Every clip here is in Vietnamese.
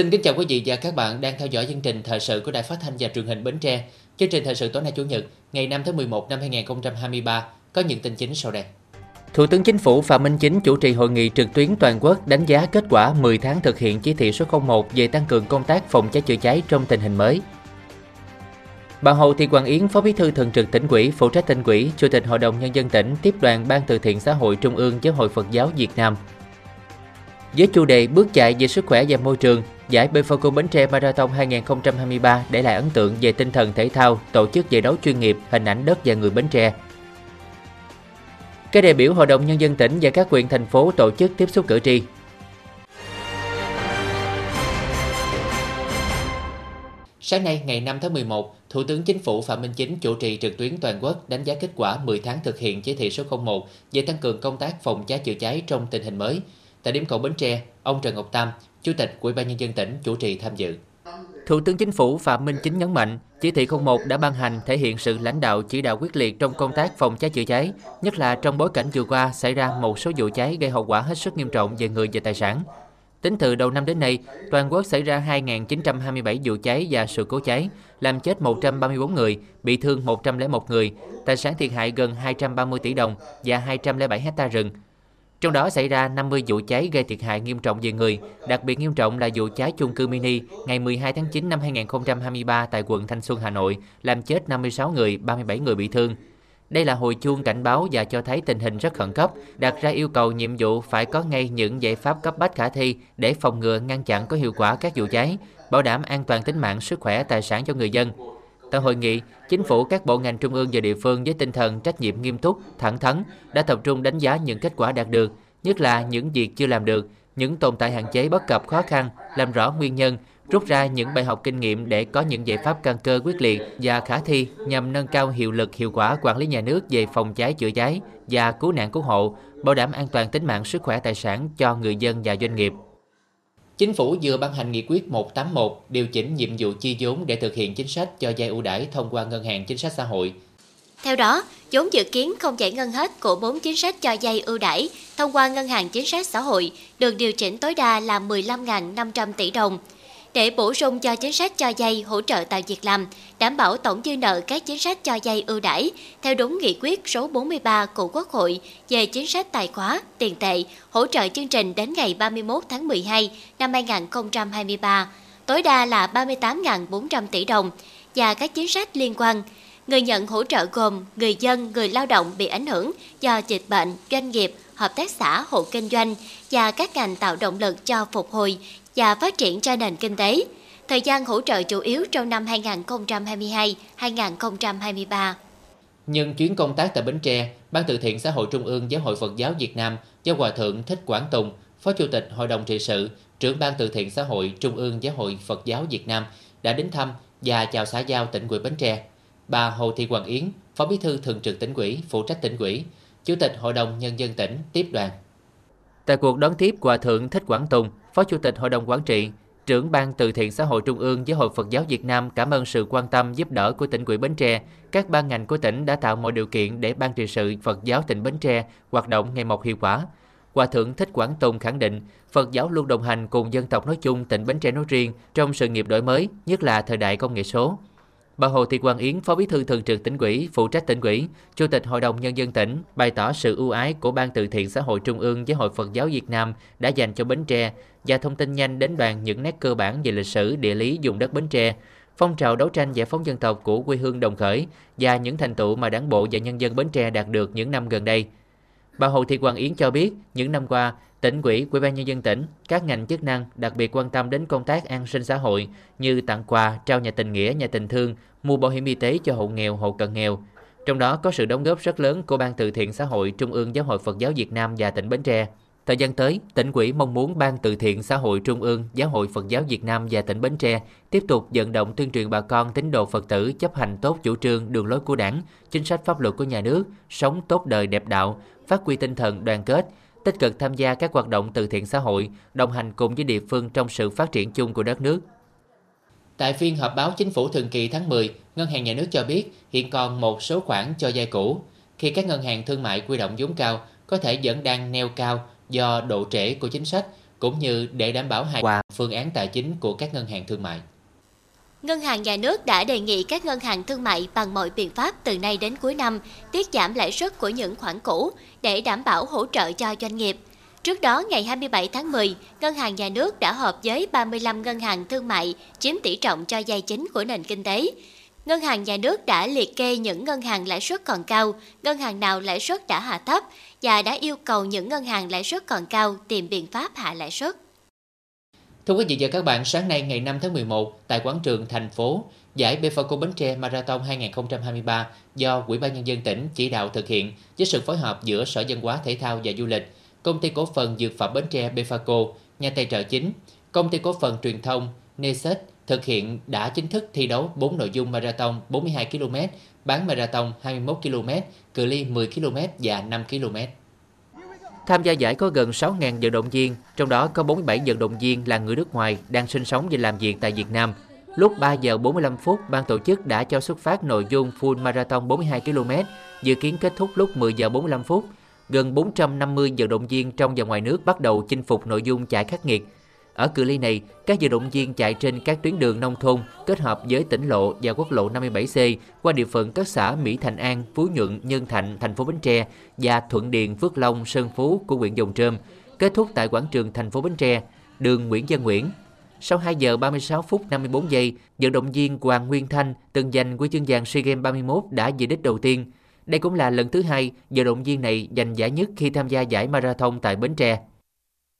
Xin kính chào quý vị và các bạn đang theo dõi chương trình thời sự của Đài Phát thanh và Truyền hình Bến Tre. Chương trình thời sự tối nay Chủ nhật, ngày 5 tháng 11 năm 2023 có những tin chính sau đây. Thủ tướng Chính phủ Phạm Minh Chính chủ trì hội nghị trực tuyến toàn quốc đánh giá kết quả 10 tháng thực hiện chỉ thị số 01 về tăng cường công tác phòng cháy chữa cháy trong tình hình mới. Bà Hồ Thị Quang Yến, Phó Bí thư Thường trực tỉnh ủy, phụ trách tỉnh ủy, Chủ tịch Hội đồng Nhân dân tỉnh tiếp đoàn Ban từ thiện xã hội Trung ương Giáo hội Phật giáo Việt Nam. Với chủ đề Bước chạy về sức khỏe và môi trường, giải bơi Bến Tre Marathon 2023 để lại ấn tượng về tinh thần thể thao, tổ chức giải đấu chuyên nghiệp, hình ảnh đất và người Bến Tre. Các đại biểu Hội đồng Nhân dân tỉnh và các huyện thành phố tổ chức tiếp xúc cử tri. Sáng nay, ngày 5 tháng 11, Thủ tướng Chính phủ Phạm Minh Chính chủ trì trực tuyến toàn quốc đánh giá kết quả 10 tháng thực hiện chỉ thị số 01 về tăng cường công tác phòng cháy chữa cháy trong tình hình mới. Tại điểm cầu Bến Tre, ông Trần Ngọc Tam, Chủ tịch Ủy ban nhân dân tỉnh chủ trì tham dự. Thủ tướng Chính phủ Phạm Minh Chính nhấn mạnh, chỉ thị 01 đã ban hành thể hiện sự lãnh đạo chỉ đạo quyết liệt trong công tác phòng cháy chữa cháy, nhất là trong bối cảnh vừa qua xảy ra một số vụ cháy gây hậu quả hết sức nghiêm trọng về người và tài sản. Tính từ đầu năm đến nay, toàn quốc xảy ra 2.927 vụ cháy và sự cố cháy, làm chết 134 người, bị thương 101 người, tài sản thiệt hại gần 230 tỷ đồng và 207 hecta rừng. Trong đó xảy ra 50 vụ cháy gây thiệt hại nghiêm trọng về người, đặc biệt nghiêm trọng là vụ cháy chung cư mini ngày 12 tháng 9 năm 2023 tại quận Thanh Xuân, Hà Nội, làm chết 56 người, 37 người bị thương. Đây là hồi chuông cảnh báo và cho thấy tình hình rất khẩn cấp, đặt ra yêu cầu nhiệm vụ phải có ngay những giải pháp cấp bách khả thi để phòng ngừa ngăn chặn có hiệu quả các vụ cháy, bảo đảm an toàn tính mạng, sức khỏe, tài sản cho người dân. Tại hội nghị, chính phủ các bộ ngành trung ương và địa phương với tinh thần trách nhiệm nghiêm túc, thẳng thắn đã tập trung đánh giá những kết quả đạt được, nhất là những việc chưa làm được, những tồn tại hạn chế bất cập khó khăn, làm rõ nguyên nhân, rút ra những bài học kinh nghiệm để có những giải pháp căn cơ quyết liệt và khả thi nhằm nâng cao hiệu lực hiệu quả quản lý nhà nước về phòng cháy chữa cháy và cứu nạn cứu hộ, bảo đảm an toàn tính mạng sức khỏe tài sản cho người dân và doanh nghiệp. Chính phủ vừa ban hành nghị quyết 181 điều chỉnh nhiệm vụ chi vốn để thực hiện chính sách cho vay ưu đãi thông qua ngân hàng chính sách xã hội. Theo đó, vốn dự kiến không giải ngân hết của bốn chính sách cho vay ưu đãi thông qua ngân hàng chính sách xã hội được điều chỉnh tối đa là 15.500 tỷ đồng để bổ sung cho chính sách cho vay hỗ trợ tạo việc làm, đảm bảo tổng dư nợ các chính sách cho vay ưu đãi theo đúng nghị quyết số 43 của Quốc hội về chính sách tài khóa, tiền tệ, hỗ trợ chương trình đến ngày 31 tháng 12 năm 2023, tối đa là 38.400 tỷ đồng và các chính sách liên quan. Người nhận hỗ trợ gồm người dân, người lao động bị ảnh hưởng do dịch bệnh, doanh nghiệp, hợp tác xã, hộ kinh doanh và các ngành tạo động lực cho phục hồi và phát triển cho nền kinh tế. Thời gian hỗ trợ chủ yếu trong năm 2022-2023. Nhân chuyến công tác tại Bến Tre, Ban từ thiện xã hội Trung ương Giáo hội Phật giáo Việt Nam do Hòa Thượng Thích Quảng Tùng, Phó Chủ tịch Hội đồng trị sự, trưởng Ban từ thiện xã hội Trung ương Giáo hội Phật giáo Việt Nam đã đến thăm và chào xã giao tỉnh ủy Bến Tre. Bà Hồ Thị Hoàng Yến, Phó Bí thư Thường trực tỉnh ủy, phụ trách tỉnh ủy, Chủ tịch Hội đồng Nhân dân tỉnh tiếp đoàn. Tại cuộc đón tiếp Hòa Thượng Thích Quảng Tùng, Phó Chủ tịch Hội đồng Quản trị, trưởng ban từ thiện xã hội Trung ương với Hội Phật giáo Việt Nam cảm ơn sự quan tâm giúp đỡ của tỉnh ủy Bến Tre. Các ban ngành của tỉnh đã tạo mọi điều kiện để ban trị sự Phật giáo tỉnh Bến Tre hoạt động ngày một hiệu quả. Hòa thượng Thích Quảng Tùng khẳng định Phật giáo luôn đồng hành cùng dân tộc nói chung tỉnh Bến Tre nói riêng trong sự nghiệp đổi mới, nhất là thời đại công nghệ số. Bà Hồ Thị Quang Yến, Phó Bí thư Thường trực tỉnh ủy, phụ trách tỉnh ủy, Chủ tịch Hội đồng Nhân dân tỉnh, bày tỏ sự ưu ái của Ban từ thiện xã hội Trung ương với Hội Phật giáo Việt Nam đã dành cho Bến Tre và thông tin nhanh đến đoàn những nét cơ bản về lịch sử, địa lý vùng đất Bến Tre, phong trào đấu tranh giải phóng dân tộc của quê hương đồng khởi và những thành tựu mà đảng bộ và nhân dân Bến Tre đạt được những năm gần đây. Bà Hồ Thị Quang Yến cho biết, những năm qua, tỉnh ủy, ủy ban nhân dân tỉnh, các ngành chức năng đặc biệt quan tâm đến công tác an sinh xã hội như tặng quà, trao nhà tình nghĩa, nhà tình thương, mua bảo hiểm y tế cho hộ nghèo, hộ cận nghèo. Trong đó có sự đóng góp rất lớn của Ban từ thiện xã hội Trung ương Giáo hội Phật giáo Việt Nam và tỉnh Bến Tre. Thời gian tới, tỉnh ủy mong muốn Ban từ thiện xã hội Trung ương Giáo hội Phật giáo Việt Nam và tỉnh Bến Tre tiếp tục vận động tuyên truyền bà con tín đồ Phật tử chấp hành tốt chủ trương, đường lối của Đảng, chính sách pháp luật của nhà nước, sống tốt đời đẹp đạo, phát huy tinh thần đoàn kết, tích cực tham gia các hoạt động từ thiện xã hội, đồng hành cùng với địa phương trong sự phát triển chung của đất nước. Tại phiên họp báo chính phủ thường kỳ tháng 10, Ngân hàng Nhà nước cho biết hiện còn một số khoản cho vay cũ. Khi các ngân hàng thương mại quy động vốn cao, có thể vẫn đang neo cao do độ trễ của chính sách, cũng như để đảm bảo hài hòa phương án tài chính của các ngân hàng thương mại. Ngân hàng nhà nước đã đề nghị các ngân hàng thương mại bằng mọi biện pháp từ nay đến cuối năm tiết giảm lãi suất của những khoản cũ để đảm bảo hỗ trợ cho doanh nghiệp. Trước đó, ngày 27 tháng 10, Ngân hàng Nhà nước đã họp với 35 ngân hàng thương mại chiếm tỷ trọng cho vay chính của nền kinh tế. Ngân hàng Nhà nước đã liệt kê những ngân hàng lãi suất còn cao, ngân hàng nào lãi suất đã hạ thấp và đã yêu cầu những ngân hàng lãi suất còn cao tìm biện pháp hạ lãi suất. Thưa quý vị và các bạn, sáng nay ngày 5 tháng 11 tại quảng trường thành phố, giải Befaco Bến Tre Marathon 2023 do Ủy ban nhân dân tỉnh chỉ đạo thực hiện với sự phối hợp giữa Sở Văn hóa Thể thao và Du lịch, Công ty cổ phần Dược phẩm Bến Tre Befaco, nhà tài trợ chính, Công ty cổ phần truyền thông Neset thực hiện đã chính thức thi đấu 4 nội dung marathon 42 km, bán marathon 21 km, cự ly 10 km và 5 km. Tham gia giải có gần 6.000 vận động viên, trong đó có 47 vận động viên là người nước ngoài đang sinh sống và làm việc tại Việt Nam. Lúc 3 giờ 45 phút, ban tổ chức đã cho xuất phát nội dung full marathon 42 km, dự kiến kết thúc lúc 10 giờ 45 phút. Gần 450 vận động viên trong và ngoài nước bắt đầu chinh phục nội dung chạy khắc nghiệt. Ở cự ly này, các vận động viên chạy trên các tuyến đường nông thôn kết hợp với tỉnh lộ và quốc lộ 57C qua địa phận các xã Mỹ Thành An, Phú Nhuận, Nhân Thạnh, thành phố Bến Tre và Thuận Điền, Phước Long, Sơn Phú của huyện Dòng Trơm, kết thúc tại quảng trường thành phố Bến Tre, đường Nguyễn Văn Nguyễn. Sau 2 giờ 36 phút 54 giây, vận động viên Hoàng Nguyên Thanh từng giành huy chương vàng SEA Games 31 đã về đích đầu tiên. Đây cũng là lần thứ hai vận động viên này giành giải nhất khi tham gia giải marathon tại Bến Tre.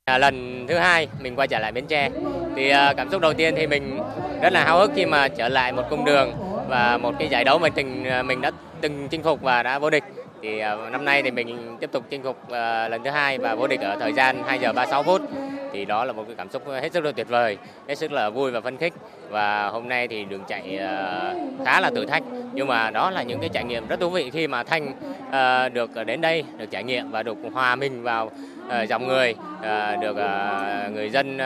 À, lần thứ hai mình quay trở lại Bến Tre thì à, cảm xúc đầu tiên thì mình rất là háo hức khi mà trở lại một cung đường và một cái giải đấu mà từng à, mình đã từng chinh phục và đã vô địch thì à, năm nay thì mình tiếp tục chinh phục à, lần thứ hai và vô địch ở thời gian 2 giờ 36 phút. Thì đó là một cái cảm xúc hết sức là tuyệt vời hết sức là vui và phấn khích. Và hôm nay thì đường chạy à, khá là thử thách. Nhưng mà đó là những cái trải nghiệm rất thú vị khi mà thanh được đến đây được trải nghiệm và được hòa mình vào dòng người được người dân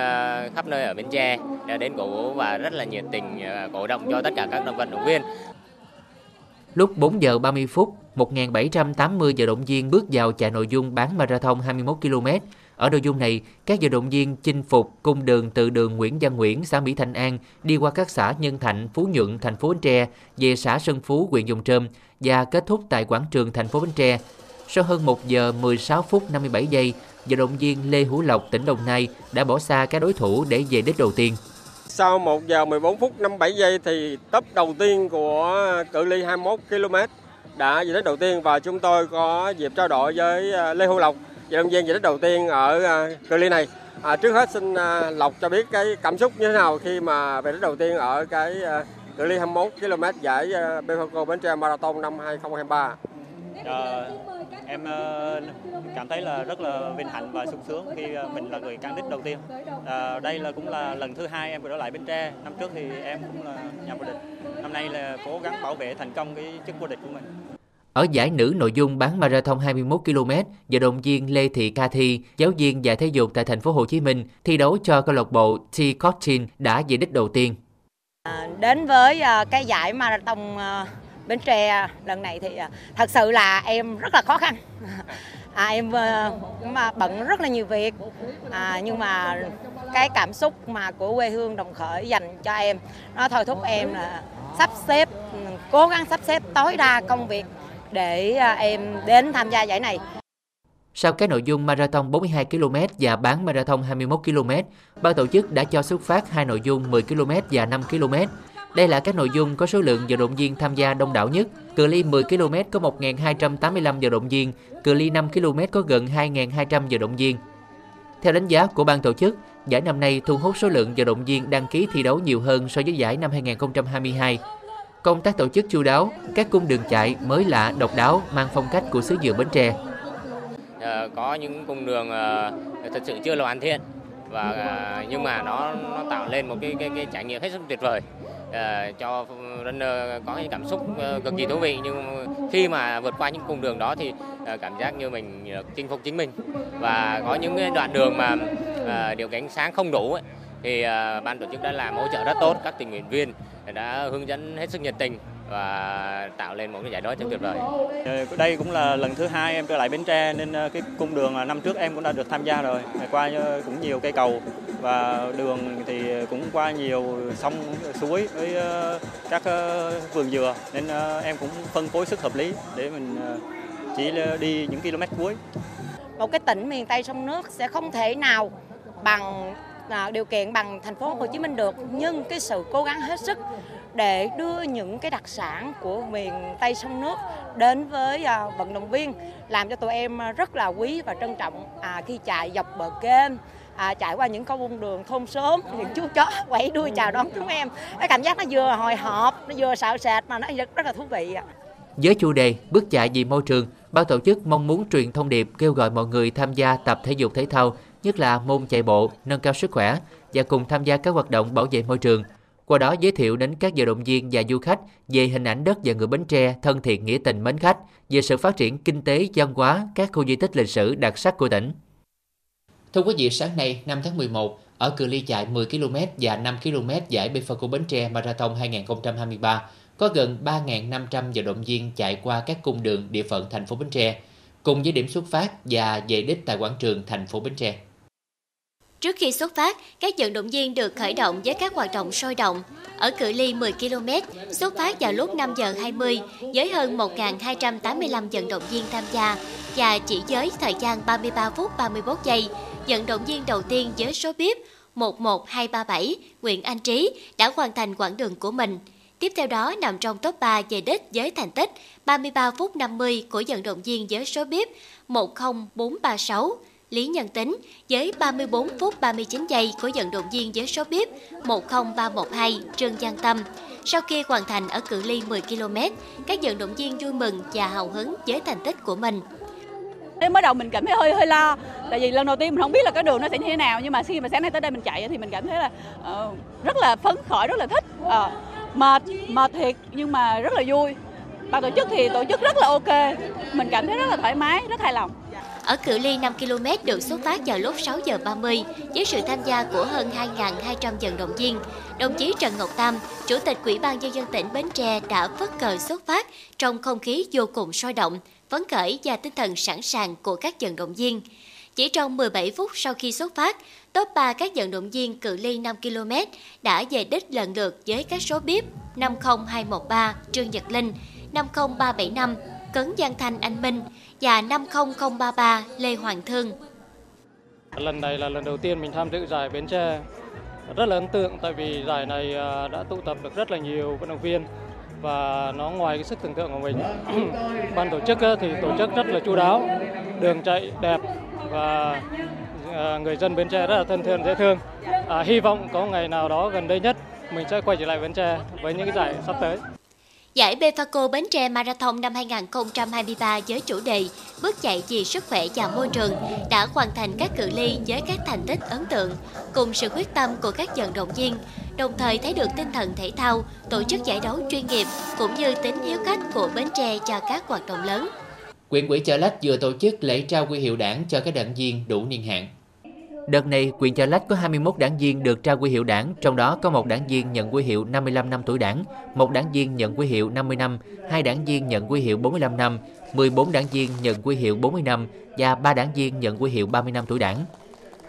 khắp nơi ở Bến Tre đã đến cổ vũ và rất là nhiệt tình cổ động cho tất cả các vận động viên. Lúc 4 giờ 30 phút, 1.780 vận động viên bước vào chạy nội dung bán marathon 21 km. Ở nội dung này, các vận động viên chinh phục cung đường từ đường Nguyễn Văn Nguyễn, xã Mỹ Thanh An, đi qua các xã Nhân Thạnh, Phú Nhuận, thành phố Bến Tre, về xã Sơn Phú, huyện Dùng Trơm và kết thúc tại quảng trường thành phố Bến Tre. Sau hơn 1 giờ 16 phút 57 giây, vận động viên Lê Hữu Lộc, tỉnh Đồng Nai đã bỏ xa các đối thủ để về đích đầu tiên. Sau 1 giờ 14 phút 57 giây thì tấp đầu tiên của cự ly 21 km đã về đích đầu tiên và chúng tôi có dịp trao đổi với à, Lê Hữu Lộc, vận động viên về đích đầu tiên ở à, cự ly này. À, trước hết xin à, Lộc cho biết cái cảm xúc như thế nào khi mà về đích đầu tiên ở cái cự ly 21 km giải Befaco Bến Tre Marathon năm 2023. À, em uh, cảm thấy là rất là vinh hạnh và sung sướng khi uh, mình là người cán đích đầu tiên. À, đây là cũng là lần thứ hai em trở lại Bến Tre. Năm trước thì em cũng là nhà vô địch. Năm nay là cố gắng bảo vệ thành công cái chức vô địch của mình. Ở giải nữ nội dung bán marathon 21 km, vận động viên Lê Thị Ca Thi, giáo viên dạy thể dục tại thành phố Hồ Chí Minh, thi đấu cho câu lạc bộ T Cotton đã về đích đầu tiên. À, đến với uh, cái giải marathon uh, Bến Tre à, lần này thì à, thật sự là em rất là khó khăn. À, em ờ, mà bận rất là nhiều việc. À, nhưng mà cái cảm xúc mà của quê hương đồng khởi dành cho em nó thôi thúc em là sắp xếp ừ, cố gắng sắp xếp tối đa công việc để à, em đến tham gia giải này. Sau các nội dung marathon 42 km và bán marathon 21 km, ban tổ chức đã cho xuất phát hai nội dung 10 km và 5 km. Đây là các nội dung có số lượng vận động viên tham gia đông đảo nhất. Cự ly 10 km có 1.285 vận động viên, cự ly 5 km có gần 2.200 vận động viên. Theo đánh giá của ban tổ chức, giải năm nay thu hút số lượng vận động viên đăng ký thi đấu nhiều hơn so với giải năm 2022. Công tác tổ chức chu đáo, các cung đường chạy mới lạ, độc đáo, mang phong cách của xứ dừa Bến Tre. Ờ, có những cung đường ờ, thật sự chưa là hoàn thiện và ờ, nhưng mà nó nó tạo lên một cái cái, cái trải nghiệm hết sức tuyệt vời uh, cho runner có những cảm xúc uh, cực kỳ thú vị. Nhưng khi mà vượt qua những cung đường đó thì uh, cảm giác như mình chinh phục chính mình. Và có những đoạn đường mà uh, điều kiện sáng không đủ ấy, thì uh, ban tổ chức đã làm hỗ trợ rất tốt. Các tình nguyện viên đã hướng dẫn hết sức nhiệt tình và tạo lên một cái giải đấu rất tuyệt vời. Đây cũng là lần thứ hai em trở lại Bến Tre nên cái cung đường năm trước em cũng đã được tham gia rồi. Qua cũng nhiều cây cầu và đường thì cũng qua nhiều sông suối với các vườn dừa nên em cũng phân phối sức hợp lý để mình chỉ đi những km cuối. Một cái tỉnh miền Tây sông nước sẽ không thể nào bằng à, điều kiện bằng thành phố Hồ Chí Minh được nhưng cái sự cố gắng hết sức để đưa những cái đặc sản của miền Tây sông nước đến với à, vận động viên làm cho tụi em à, rất là quý và trân trọng. À, khi chạy dọc bờ kênh à, chạy qua những con đường thôn xóm những chú chó quẩy đuôi chào đón chúng em. Cái cảm giác nó vừa hồi hộp nó vừa sợ sệt mà nó rất, rất là thú vị với chủ đề bước chạy vì môi trường ban tổ chức mong muốn truyền thông điệp kêu gọi mọi người tham gia tập thể dục thể thao nhất là môn chạy bộ nâng cao sức khỏe và cùng tham gia các hoạt động bảo vệ môi trường qua đó giới thiệu đến các vận động viên và du khách về hình ảnh đất và người Bến Tre thân thiện nghĩa tình mến khách, về sự phát triển kinh tế, văn hóa, các khu di tích lịch sử đặc sắc của tỉnh. Thưa quý vị, sáng nay 5 tháng 11, ở cự ly chạy 10 km và 5 km giải Befaco Bến Tre Marathon 2023, có gần 3.500 vận động viên chạy qua các cung đường địa phận thành phố Bến Tre, cùng với điểm xuất phát và về đích tại quảng trường thành phố Bến Tre. Trước khi xuất phát, các vận động viên được khởi động với các hoạt động sôi động. Ở cự ly 10 km, xuất phát vào lúc 5 giờ 20 với hơn 1.285 vận động viên tham gia và chỉ với thời gian 33 phút 31 giây, vận động viên đầu tiên với số bếp 11237 Nguyễn Anh Trí đã hoàn thành quãng đường của mình. Tiếp theo đó nằm trong top 3 về đích với thành tích 33 phút 50 của vận động viên với số bếp 10436 Lý Nhân Tính với 34 phút 39 giây của vận động viên với số bếp 10312 Trương Giang Tâm. Sau khi hoàn thành ở cự ly 10 km, các vận động viên vui mừng và hào hứng với thành tích của mình. Đến mới đầu mình cảm thấy hơi hơi lo tại vì lần đầu tiên mình không biết là cái đường nó sẽ như thế nào nhưng mà khi mà sáng nay tới đây mình chạy thì mình cảm thấy là uh, rất là phấn khởi rất là thích uh, mệt mệt thiệt nhưng mà rất là vui ban tổ chức thì tổ chức rất là ok mình cảm thấy rất là thoải mái rất hài lòng ở cự ly 5 km được xuất phát vào lúc 6 giờ 30 với sự tham gia của hơn 2.200 vận động viên. Đồng chí Trần Ngọc Tam, Chủ tịch Ủy ban Nhân dân tỉnh Bến Tre đã phất cờ xuất phát trong không khí vô cùng sôi động, phấn khởi và tinh thần sẵn sàng của các vận động viên. Chỉ trong 17 phút sau khi xuất phát, top 3 các vận động viên cự ly 5 km đã về đích lần lượt với các số bếp 50213 Trương Nhật Linh, 50375 Cấn Giang Thanh Anh Minh và 50033 Lê Hoàng Thương. Lần này là lần đầu tiên mình tham dự giải Bến Tre. Rất là ấn tượng tại vì giải này à, đã tụ tập được rất là nhiều vận động viên và nó ngoài cái sức tưởng tượng của mình. Ban tổ chức thì tổ chức rất là chu đáo, đường chạy đẹp và à, người dân Bến Tre rất là thân thiện dễ thương. À, hy vọng có ngày nào đó gần đây nhất mình sẽ quay trở lại Bến Tre với những cái giải sắp tới. Giải Befaco Bến Tre Marathon năm 2023 với chủ đề Bước chạy vì sức khỏe và môi trường đã hoàn thành các cự ly với các thành tích ấn tượng, cùng sự quyết tâm của các vận động viên, đồng thời thấy được tinh thần thể thao, tổ chức giải đấu chuyên nghiệp cũng như tính hiếu khách của Bến Tre cho các hoạt động lớn. Quyện ủy Chợ Lách vừa tổ chức lễ trao quy hiệu đảng cho các đảng viên đủ niên hạn. Đợt này, quyền Chợ Lách có 21 đảng viên được trao quy hiệu đảng, trong đó có một đảng viên nhận quy hiệu 55 năm tuổi đảng, một đảng viên nhận quy hiệu 50 năm, hai đảng viên nhận quy hiệu 45 năm, 14 đảng viên nhận quy hiệu 40 năm và ba đảng viên nhận quy hiệu 30 năm tuổi đảng.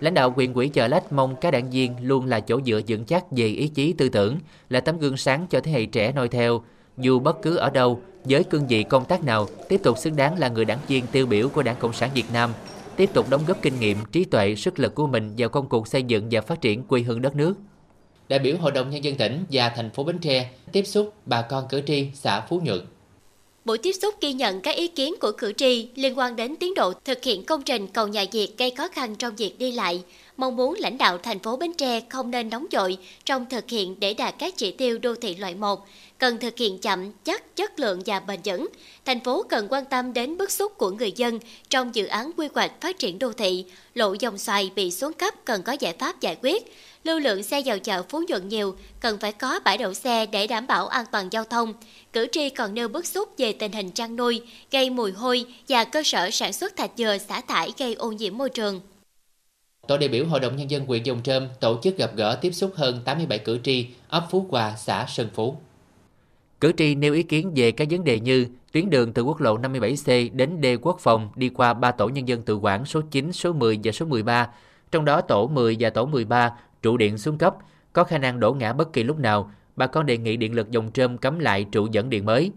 Lãnh đạo quyền quỹ Chợ Lách mong các đảng viên luôn là chỗ dựa vững chắc về ý chí tư tưởng, là tấm gương sáng cho thế hệ trẻ noi theo. Dù bất cứ ở đâu, với cương vị công tác nào, tiếp tục xứng đáng là người đảng viên tiêu biểu của Đảng Cộng sản Việt Nam, tiếp tục đóng góp kinh nghiệm, trí tuệ, sức lực của mình vào công cuộc xây dựng và phát triển quê hương đất nước. Đại biểu Hội đồng Nhân dân tỉnh và thành phố Bến Tre tiếp xúc bà con cử tri xã Phú Nhuận. Buổi tiếp xúc ghi nhận các ý kiến của cử tri liên quan đến tiến độ thực hiện công trình cầu nhà Việt gây khó khăn trong việc đi lại, mong muốn lãnh đạo thành phố Bến Tre không nên nóng vội trong thực hiện để đạt các chỉ tiêu đô thị loại 1, cần thực hiện chậm, chắc, chất lượng và bền vững. Thành phố cần quan tâm đến bức xúc của người dân trong dự án quy hoạch phát triển đô thị. Lộ dòng xoài bị xuống cấp cần có giải pháp giải quyết. Lưu lượng xe vào chợ Phú Nhuận nhiều, cần phải có bãi đậu xe để đảm bảo an toàn giao thông. Cử tri còn nêu bức xúc về tình hình chăn nuôi, gây mùi hôi và cơ sở sản xuất thạch dừa xả thải gây ô nhiễm môi trường. Tổ đại biểu Hội đồng Nhân dân huyện Dòng Trơm tổ chức gặp gỡ tiếp xúc hơn 87 cử tri ấp Phú Hòa, xã Sơn Phú. Cử tri nêu ý kiến về các vấn đề như tuyến đường từ quốc lộ 57C đến D Quốc Phòng đi qua ba tổ nhân dân tự quản số 9, số 10 và số 13, trong đó tổ 10 và tổ 13 trụ điện xuống cấp, có khả năng đổ ngã bất kỳ lúc nào. Bà con đề nghị điện lực dòng trơm cấm lại trụ dẫn điện mới.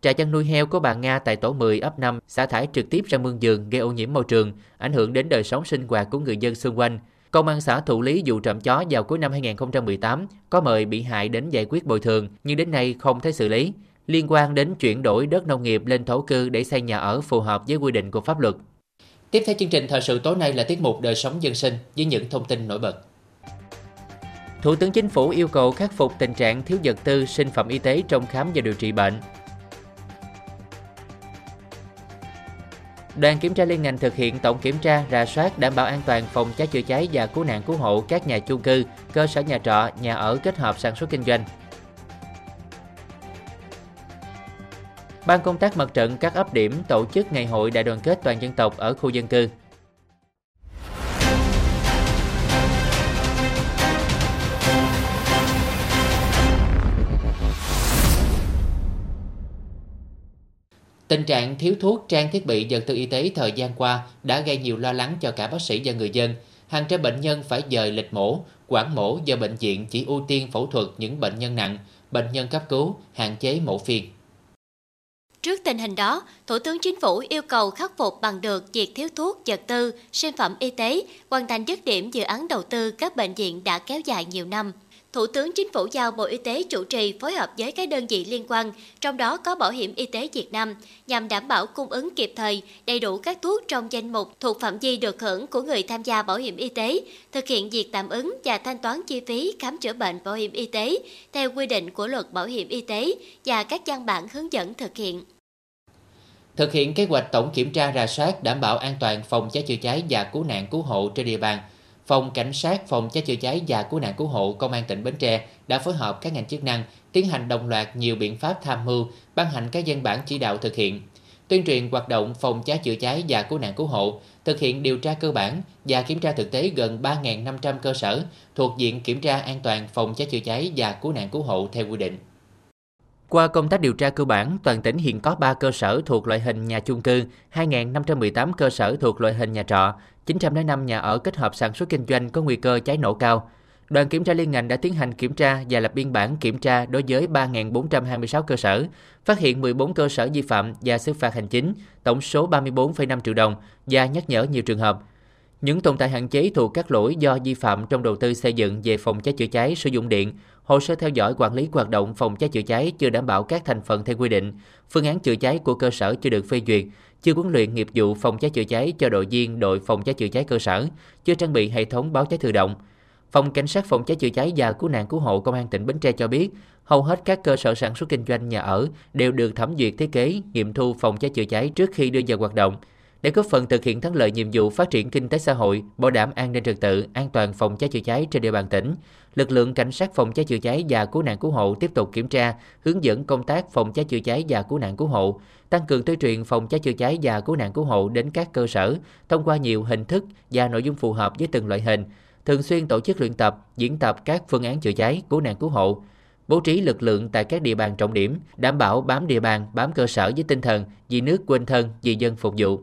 Trại chăn nuôi heo của bà Nga tại tổ 10 ấp 5 xả thải trực tiếp ra mương giường gây ô nhiễm môi trường, ảnh hưởng đến đời sống sinh hoạt của người dân xung quanh. Công an xã thụ lý vụ trộm chó vào cuối năm 2018 có mời bị hại đến giải quyết bồi thường nhưng đến nay không thấy xử lý liên quan đến chuyển đổi đất nông nghiệp lên thổ cư để xây nhà ở phù hợp với quy định của pháp luật. Tiếp theo chương trình thời sự tối nay là tiết mục đời sống dân sinh với những thông tin nổi bật. Thủ tướng Chính phủ yêu cầu khắc phục tình trạng thiếu vật tư, sinh phẩm y tế trong khám và điều trị bệnh. Đoàn kiểm tra liên ngành thực hiện tổng kiểm tra, rà soát đảm bảo an toàn phòng cháy chữa cháy và cứu nạn cứu hộ các nhà chung cư, cơ sở nhà trọ, nhà ở kết hợp sản xuất kinh doanh. Ban công tác mặt trận các ấp điểm tổ chức ngày hội đại đoàn kết toàn dân tộc ở khu dân cư. Tình trạng thiếu thuốc, trang thiết bị vật tư y tế thời gian qua đã gây nhiều lo lắng cho cả bác sĩ và người dân. Hàng trăm bệnh nhân phải dời lịch mổ, quản mổ do bệnh viện chỉ ưu tiên phẫu thuật những bệnh nhân nặng, bệnh nhân cấp cứu, hạn chế mổ phiên. Trước tình hình đó, Thủ tướng Chính phủ yêu cầu khắc phục bằng được việc thiếu thuốc, vật tư, sinh phẩm y tế, hoàn thành dứt điểm dự án đầu tư các bệnh viện đã kéo dài nhiều năm. Thủ tướng Chính phủ giao Bộ Y tế chủ trì phối hợp với các đơn vị liên quan, trong đó có Bảo hiểm Y tế Việt Nam, nhằm đảm bảo cung ứng kịp thời, đầy đủ các thuốc trong danh mục thuộc phạm vi được hưởng của người tham gia bảo hiểm y tế, thực hiện việc tạm ứng và thanh toán chi phí khám chữa bệnh bảo hiểm y tế theo quy định của luật bảo hiểm y tế và các văn bản hướng dẫn thực hiện. Thực hiện kế hoạch tổng kiểm tra rà soát đảm bảo an toàn phòng cháy chữa cháy và cứu nạn cứu hộ trên địa bàn, Phòng Cảnh sát Phòng cháy chữa cháy và cứu nạn cứu hộ Công an tỉnh Bến Tre đã phối hợp các ngành chức năng tiến hành đồng loạt nhiều biện pháp tham mưu, ban hành các văn bản chỉ đạo thực hiện, tuyên truyền hoạt động phòng cháy chữa cháy và cứu nạn cứu hộ, thực hiện điều tra cơ bản và kiểm tra thực tế gần 3.500 cơ sở thuộc diện kiểm tra an toàn phòng cháy chữa cháy và cứu nạn cứu hộ theo quy định. Qua công tác điều tra cơ bản, toàn tỉnh hiện có 3 cơ sở thuộc loại hình nhà chung cư, 2.518 cơ sở thuộc loại hình nhà trọ, 905 nhà ở kết hợp sản xuất kinh doanh có nguy cơ cháy nổ cao. Đoàn kiểm tra liên ngành đã tiến hành kiểm tra và lập biên bản kiểm tra đối với 3.426 cơ sở, phát hiện 14 cơ sở vi phạm và xử phạt hành chính, tổng số 34,5 triệu đồng và nhắc nhở nhiều trường hợp. Những tồn tại hạn chế thuộc các lỗi do vi phạm trong đầu tư xây dựng về phòng cháy chữa cháy sử dụng điện, hồ sơ theo dõi quản lý hoạt động phòng cháy chữa cháy chưa đảm bảo các thành phần theo quy định, phương án chữa cháy của cơ sở chưa được phê duyệt, chưa huấn luyện nghiệp vụ phòng cháy chữa cháy cho đội viên đội phòng cháy chữa cháy cơ sở, chưa trang bị hệ thống báo cháy tự động. Phòng Cảnh sát phòng cháy chữa cháy và cứu nạn cứu hộ Công an tỉnh Bến Tre cho biết, hầu hết các cơ sở sản xuất kinh doanh nhà ở đều được thẩm duyệt thiết kế, nghiệm thu phòng cháy chữa cháy trước khi đưa vào hoạt động. Để góp phần thực hiện thắng lợi nhiệm vụ phát triển kinh tế xã hội, bảo đảm an ninh trật tự, an toàn phòng cháy chữa cháy trên địa bàn tỉnh, lực lượng cảnh sát phòng cháy chữa cháy và cứu nạn cứu hộ tiếp tục kiểm tra, hướng dẫn công tác phòng cháy chữa cháy và cứu nạn cứu hộ, tăng cường tuyên truyền phòng cháy chữa cháy và cứu nạn cứu hộ đến các cơ sở thông qua nhiều hình thức và nội dung phù hợp với từng loại hình, thường xuyên tổ chức luyện tập, diễn tập các phương án chữa cháy, cứu nạn cứu hộ, bố trí lực lượng tại các địa bàn trọng điểm, đảm bảo bám địa bàn, bám cơ sở với tinh thần vì nước quên thân, vì dân phục vụ.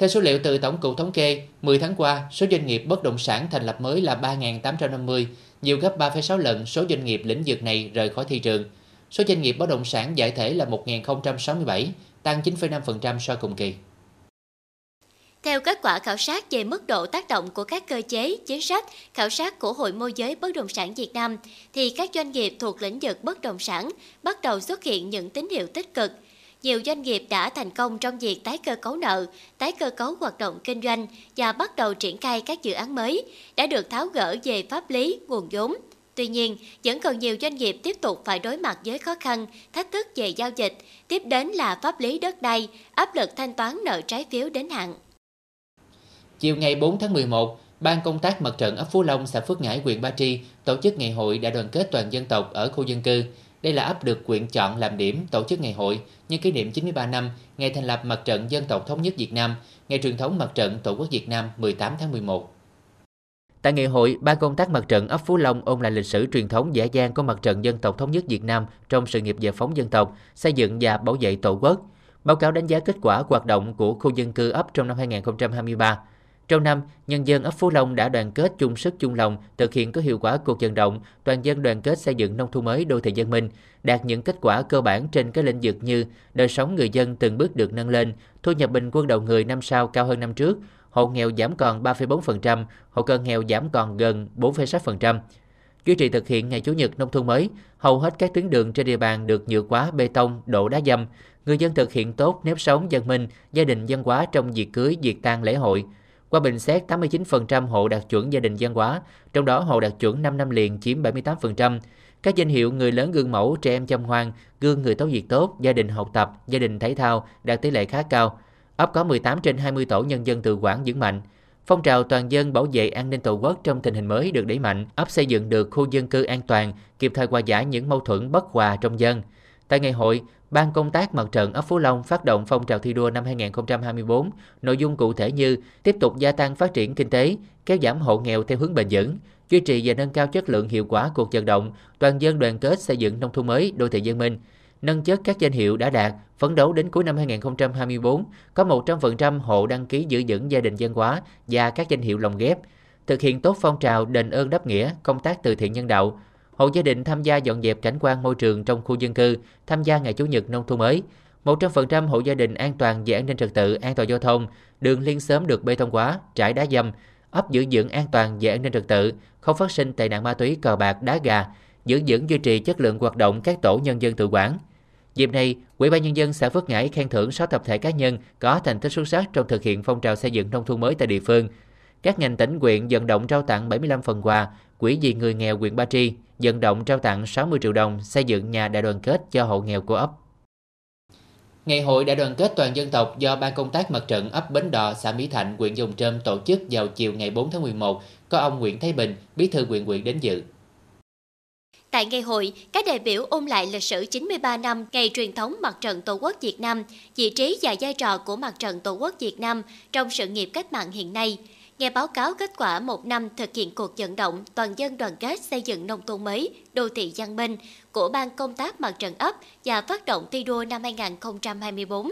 Theo số liệu từ Tổng cục Thống kê, 10 tháng qua, số doanh nghiệp bất động sản thành lập mới là 3.850, nhiều gấp 3,6 lần số doanh nghiệp lĩnh vực này rời khỏi thị trường. Số doanh nghiệp bất động sản giải thể là 1.067, tăng 9,5% so cùng kỳ. Theo kết quả khảo sát về mức độ tác động của các cơ chế, chính sách, khảo sát của Hội môi giới bất động sản Việt Nam, thì các doanh nghiệp thuộc lĩnh vực bất động sản bắt đầu xuất hiện những tín hiệu tích cực – nhiều doanh nghiệp đã thành công trong việc tái cơ cấu nợ, tái cơ cấu hoạt động kinh doanh và bắt đầu triển khai các dự án mới, đã được tháo gỡ về pháp lý, nguồn vốn. Tuy nhiên, vẫn còn nhiều doanh nghiệp tiếp tục phải đối mặt với khó khăn, thách thức về giao dịch, tiếp đến là pháp lý đất đai, áp lực thanh toán nợ trái phiếu đến hạn. Chiều ngày 4 tháng 11, Ban công tác mặt trận ấp Phú Long, xã Phước Ngãi, huyện Ba Tri tổ chức ngày hội đại đoàn kết toàn dân tộc ở khu dân cư. Đây là ấp được quyện chọn làm điểm tổ chức ngày hội nhân kỷ niệm 93 năm ngày thành lập Mặt trận Dân tộc Thống nhất Việt Nam, ngày truyền thống Mặt trận Tổ quốc Việt Nam 18 tháng 11. Tại ngày hội, Ban công tác mặt trận ấp Phú Long ôn lại lịch sử truyền thống dễ dàng của mặt trận dân tộc thống nhất Việt Nam trong sự nghiệp giải phóng dân tộc, xây dựng và bảo vệ Tổ quốc. Báo cáo đánh giá kết quả hoạt động của khu dân cư ấp trong năm 2023. Trong năm, nhân dân ấp Phú Long đã đoàn kết chung sức chung lòng thực hiện có hiệu quả cuộc vận động toàn dân đoàn kết xây dựng nông thôn mới đô thị dân minh, đạt những kết quả cơ bản trên các lĩnh vực như đời sống người dân từng bước được nâng lên, thu nhập bình quân đầu người năm sau cao hơn năm trước, hộ nghèo giảm còn 3,4%, hộ cận nghèo giảm còn gần 4,6%. Duy trì thực hiện ngày Chủ nhật nông thôn mới, hầu hết các tuyến đường trên địa bàn được nhựa quá bê tông, đổ đá dầm. Người dân thực hiện tốt nếp sống dân minh, gia đình dân hóa trong việc cưới, việc tang lễ hội. Qua bình xét, 89% hộ đạt chuẩn gia đình văn hóa, trong đó hộ đạt chuẩn 5 năm liền chiếm 78%. Các danh hiệu người lớn gương mẫu, trẻ em chăm ngoan, gương người tốt việc tốt, gia đình học tập, gia đình thể thao đạt tỷ lệ khá cao. Ấp có 18 trên 20 tổ nhân dân tự quản vững mạnh. Phong trào toàn dân bảo vệ an ninh tổ quốc trong tình hình mới được đẩy mạnh, ấp xây dựng được khu dân cư an toàn, kịp thời hòa giải những mâu thuẫn bất hòa trong dân. Tại ngày hội, Ban công tác mặt trận ấp Phú Long phát động phong trào thi đua năm 2024, nội dung cụ thể như tiếp tục gia tăng phát triển kinh tế, kéo giảm hộ nghèo theo hướng bền vững, duy trì và nâng cao chất lượng hiệu quả cuộc vận động, toàn dân đoàn kết xây dựng nông thôn mới, đô thị dân minh, nâng chất các danh hiệu đã đạt, phấn đấu đến cuối năm 2024 có 100% hộ đăng ký giữ vững gia đình dân hóa và các danh hiệu lồng ghép, thực hiện tốt phong trào đền ơn đáp nghĩa, công tác từ thiện nhân đạo, hộ gia đình tham gia dọn dẹp cảnh quan môi trường trong khu dân cư, tham gia ngày Chủ nhật nông thôn mới. 100% hộ gia đình an toàn về an ninh trật tự, an toàn giao thông, đường liên sớm được bê tông hóa, trải đá dầm, ấp giữ vững an toàn về an ninh trật tự, không phát sinh tệ nạn ma túy cờ bạc đá gà, giữ vững duy trì chất lượng hoạt động các tổ nhân dân tự quản. Dịp này, Ủy ban nhân dân xã Phước Ngãi khen thưởng 6 tập thể cá nhân có thành tích xuất sắc trong thực hiện phong trào xây dựng nông thôn mới tại địa phương. Các ngành tỉnh quyện vận động trao tặng 75 phần quà, quỹ vì người nghèo huyện Ba Tri vận động trao tặng 60 triệu đồng xây dựng nhà đại đoàn kết cho hộ nghèo của ấp. Ngày hội đại đoàn kết toàn dân tộc do Ban công tác mặt trận ấp Bến Đò, xã Mỹ Thạnh, huyện Dòng Trơm tổ chức vào chiều ngày 4 tháng 11, có ông Nguyễn Thái Bình, bí thư huyện huyện đến dự. Tại ngày hội, các đại biểu ôn lại lịch sử 93 năm ngày truyền thống Mặt trận Tổ quốc Việt Nam, vị trí và vai trò của Mặt trận Tổ quốc Việt Nam trong sự nghiệp cách mạng hiện nay. Nghe báo cáo kết quả một năm thực hiện cuộc vận động toàn dân đoàn kết xây dựng nông thôn mới, đô thị văn minh của Ban công tác Mặt trận ấp và phát động thi đua năm 2024.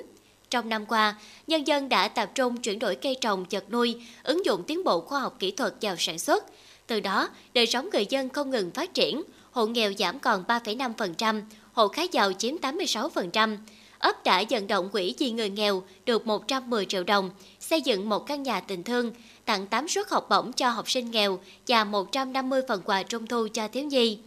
Trong năm qua, nhân dân đã tập trung chuyển đổi cây trồng vật nuôi, ứng dụng tiến bộ khoa học kỹ thuật vào sản xuất. Từ đó, đời sống người dân không ngừng phát triển, hộ nghèo giảm còn 3,5%, hộ khá giàu chiếm 86%. ấp đã vận động quỹ vì người nghèo được 110 triệu đồng, xây dựng một căn nhà tình thương, tặng 8 suất học bổng cho học sinh nghèo và 150 phần quà trung thu cho thiếu nhi.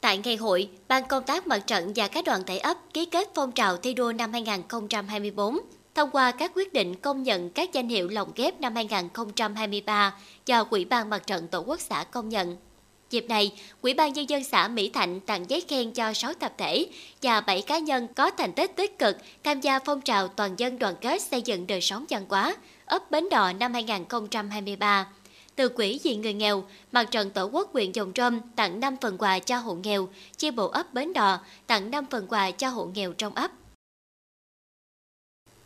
Tại ngày hội, Ban công tác mặt trận và các đoàn thể ấp ký kết phong trào thi đua năm 2024 thông qua các quyết định công nhận các danh hiệu lồng ghép năm 2023 do Quỹ ban Mặt trận Tổ quốc xã công nhận. Dịp này, Quỹ ban Nhân dân xã Mỹ Thạnh tặng giấy khen cho 6 tập thể và 7 cá nhân có thành tích tích cực tham gia phong trào toàn dân đoàn kết xây dựng đời sống văn hóa, ấp Bến Đò năm 2023. Từ quỹ vì người nghèo, Mặt trận Tổ quốc huyện Dòng trâm tặng 5 phần quà cho hộ nghèo, chi bộ ấp Bến Đò tặng 5 phần quà cho hộ nghèo trong ấp.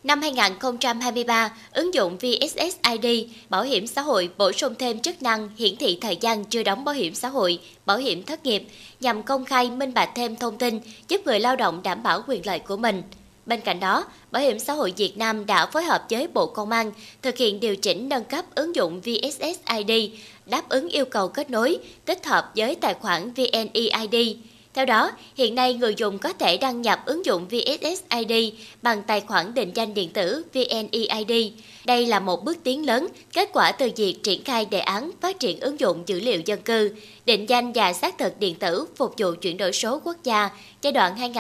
Năm 2023, ứng dụng VSSID Bảo hiểm xã hội bổ sung thêm chức năng hiển thị thời gian chưa đóng bảo hiểm xã hội, bảo hiểm thất nghiệp nhằm công khai minh bạch thêm thông tin giúp người lao động đảm bảo quyền lợi của mình. Bên cạnh đó, Bảo hiểm xã hội Việt Nam đã phối hợp với Bộ Công an thực hiện điều chỉnh nâng cấp ứng dụng VSSID đáp ứng yêu cầu kết nối, tích hợp với tài khoản VNeID theo đó, hiện nay người dùng có thể đăng nhập ứng dụng VSSID bằng tài khoản định danh điện tử VNeID. Đây là một bước tiến lớn, kết quả từ việc triển khai đề án phát triển ứng dụng dữ liệu dân cư, định danh và xác thực điện tử phục vụ chuyển đổi số quốc gia giai đoạn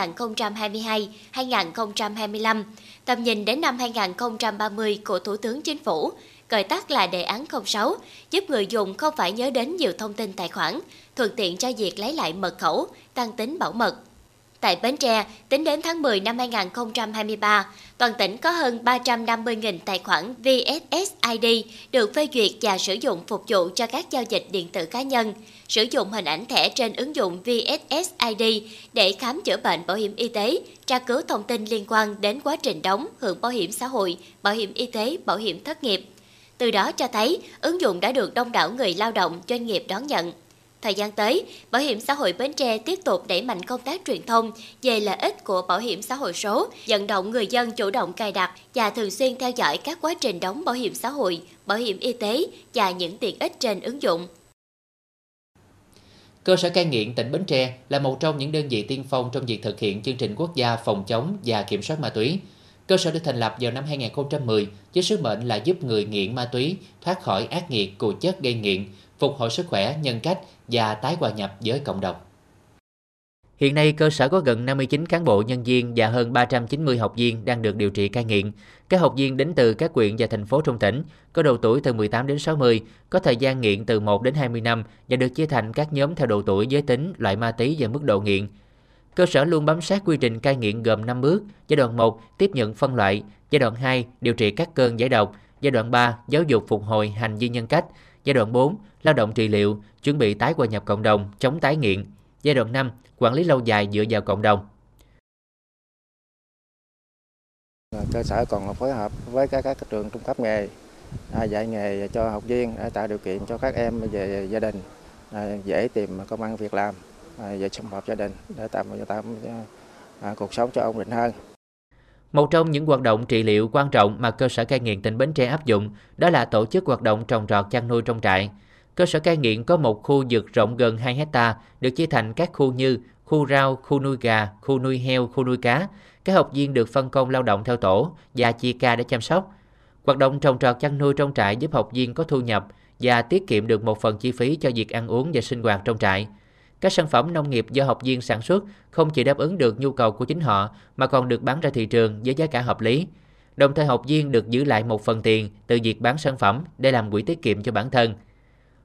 2022-2025, tầm nhìn đến năm 2030 của Thủ tướng Chính phủ, gọi tắt là đề án 06, giúp người dùng không phải nhớ đến nhiều thông tin tài khoản, thuận tiện cho việc lấy lại mật khẩu, tăng tính bảo mật. Tại Bến Tre, tính đến tháng 10 năm 2023, toàn tỉnh có hơn 350.000 tài khoản VSSID được phê duyệt và sử dụng phục vụ cho các giao dịch điện tử cá nhân, sử dụng hình ảnh thẻ trên ứng dụng VSSID để khám chữa bệnh bảo hiểm y tế, tra cứu thông tin liên quan đến quá trình đóng hưởng bảo hiểm xã hội, bảo hiểm y tế, bảo hiểm thất nghiệp. Từ đó cho thấy ứng dụng đã được đông đảo người lao động, doanh nghiệp đón nhận. Thời gian tới, Bảo hiểm xã hội Bến Tre tiếp tục đẩy mạnh công tác truyền thông về lợi ích của bảo hiểm xã hội số, vận động người dân chủ động cài đặt và thường xuyên theo dõi các quá trình đóng bảo hiểm xã hội, bảo hiểm y tế và những tiện ích trên ứng dụng. Cơ sở cai nghiện tỉnh Bến Tre là một trong những đơn vị tiên phong trong việc thực hiện chương trình quốc gia phòng chống và kiểm soát ma túy. Cơ sở được thành lập vào năm 2010 với sứ mệnh là giúp người nghiện ma túy thoát khỏi ác nghiệt của chất gây nghiện, phục hồi sức khỏe, nhân cách và tái hòa nhập với cộng đồng. Hiện nay, cơ sở có gần 59 cán bộ nhân viên và hơn 390 học viên đang được điều trị cai nghiện. Các học viên đến từ các huyện và thành phố trong tỉnh, có độ tuổi từ 18 đến 60, có thời gian nghiện từ 1 đến 20 năm và được chia thành các nhóm theo độ tuổi, giới tính, loại ma túy và mức độ nghiện. Cơ sở luôn bám sát quy trình cai nghiện gồm 5 bước. Giai đoạn 1, tiếp nhận phân loại. Giai đoạn 2, điều trị các cơn giải độc. Giai đoạn 3, giáo dục phục hồi hành vi nhân cách. Giai đoạn 4, lao động trị liệu, chuẩn bị tái hòa nhập cộng đồng, chống tái nghiện. Giai đoạn 5, quản lý lâu dài dựa vào cộng đồng. Cơ sở còn phối hợp với các, các trường trung cấp nghề à, dạy nghề cho học viên để tạo điều kiện cho các em về gia đình à, dễ tìm công ăn việc làm về xung họp gia đình để tạo tạo à, à, cuộc sống cho ổn định hơn. Một trong những hoạt động trị liệu quan trọng mà cơ sở cai nghiện tỉnh Bến Tre áp dụng đó là tổ chức hoạt động trồng trọt chăn nuôi trong trại. Cơ sở cai nghiện có một khu vực rộng gần 2 hecta được chia thành các khu như khu rau, khu nuôi gà, khu nuôi heo, khu nuôi cá. Các học viên được phân công lao động theo tổ và chia ca để chăm sóc. Hoạt động trồng trọt chăn nuôi trong trại giúp học viên có thu nhập và tiết kiệm được một phần chi phí cho việc ăn uống và sinh hoạt trong trại. Các sản phẩm nông nghiệp do học viên sản xuất không chỉ đáp ứng được nhu cầu của chính họ mà còn được bán ra thị trường với giá cả hợp lý. Đồng thời học viên được giữ lại một phần tiền từ việc bán sản phẩm để làm quỹ tiết kiệm cho bản thân.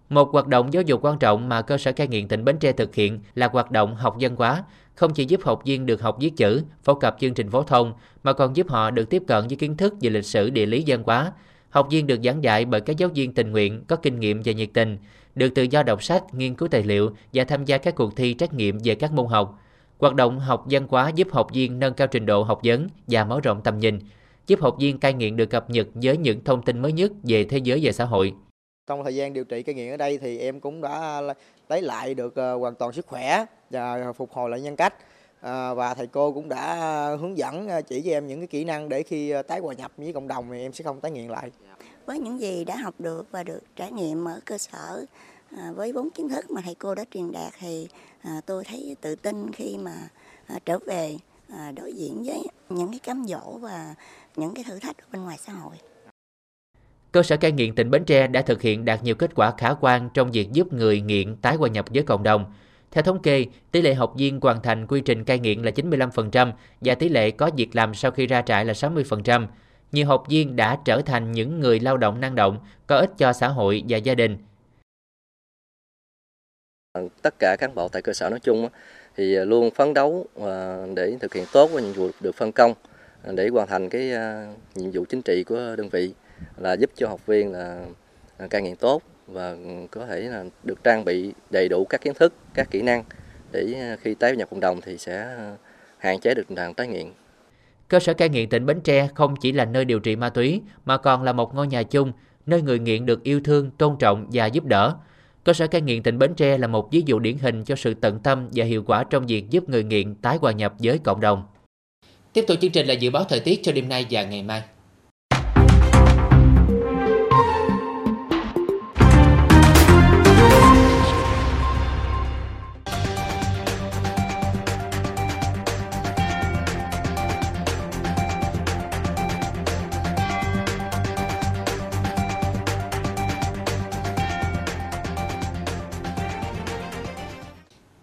Một hoạt động giáo dục quan trọng mà cơ sở cai nghiện tỉnh Bến Tre thực hiện là hoạt động học dân hóa, không chỉ giúp học viên được học viết chữ, phổ cập chương trình phổ thông, mà còn giúp họ được tiếp cận với kiến thức về lịch sử địa lý dân hóa. Học viên được giảng dạy bởi các giáo viên tình nguyện có kinh nghiệm và nhiệt tình, được tự do đọc sách, nghiên cứu tài liệu và tham gia các cuộc thi trắc nghiệm về các môn học. Hoạt động học văn hóa giúp học viên nâng cao trình độ học vấn và mở rộng tầm nhìn, giúp học viên cai nghiện được cập nhật với những thông tin mới nhất về thế giới và xã hội. Trong thời gian điều trị cai nghiện ở đây thì em cũng đã lấy lại được ờ, hoàn toàn sức khỏe và phục hồi lại nhân cách. À, và thầy cô cũng đã hướng dẫn ờ, chỉ cho em những cái kỹ năng để khi tái hòa nhập với cộng đồng thì em sẽ không tái nghiện lại. Với những gì đã học được và được trải nghiệm ở cơ sở à, với vốn kiến thức mà thầy cô đã truyền đạt thì à, tôi thấy tự tin khi mà à, trở về à, đối diện với những cái cám dỗ và những cái thử thách bên ngoài xã hội. Cơ sở cai nghiện tỉnh Bến Tre đã thực hiện đạt nhiều kết quả khả quan trong việc giúp người nghiện tái hòa nhập với cộng đồng. Theo thống kê, tỷ lệ học viên hoàn thành quy trình cai nghiện là 95% và tỷ lệ có việc làm sau khi ra trại là 60%. Nhiều học viên đã trở thành những người lao động năng động, có ích cho xã hội và gia đình. Ờ, tất cả cán bộ tại cơ sở nói chung thì luôn phấn đấu ờ, để thực hiện tốt với nhiệm vụ được phân công ờ, để hoàn thành cái nhiệm vụ chính trị của đơn vị là giúp cho học viên là cai nghiện tốt và có thể là được trang bị đầy đủ các kiến thức, các kỹ năng để khi tái nhập cộng đồng thì sẽ hạn chế được tình trạng tái nghiện. Cơ sở cai nghiện tỉnh Bến Tre không chỉ là nơi điều trị ma túy mà còn là một ngôi nhà chung, nơi người nghiện được yêu thương, tôn trọng và giúp đỡ. Cơ sở cai nghiện tỉnh Bến Tre là một ví dụ điển hình cho sự tận tâm và hiệu quả trong việc giúp người nghiện tái hòa nhập với cộng đồng. Tiếp tục chương trình là dự báo thời tiết cho đêm nay và ngày mai.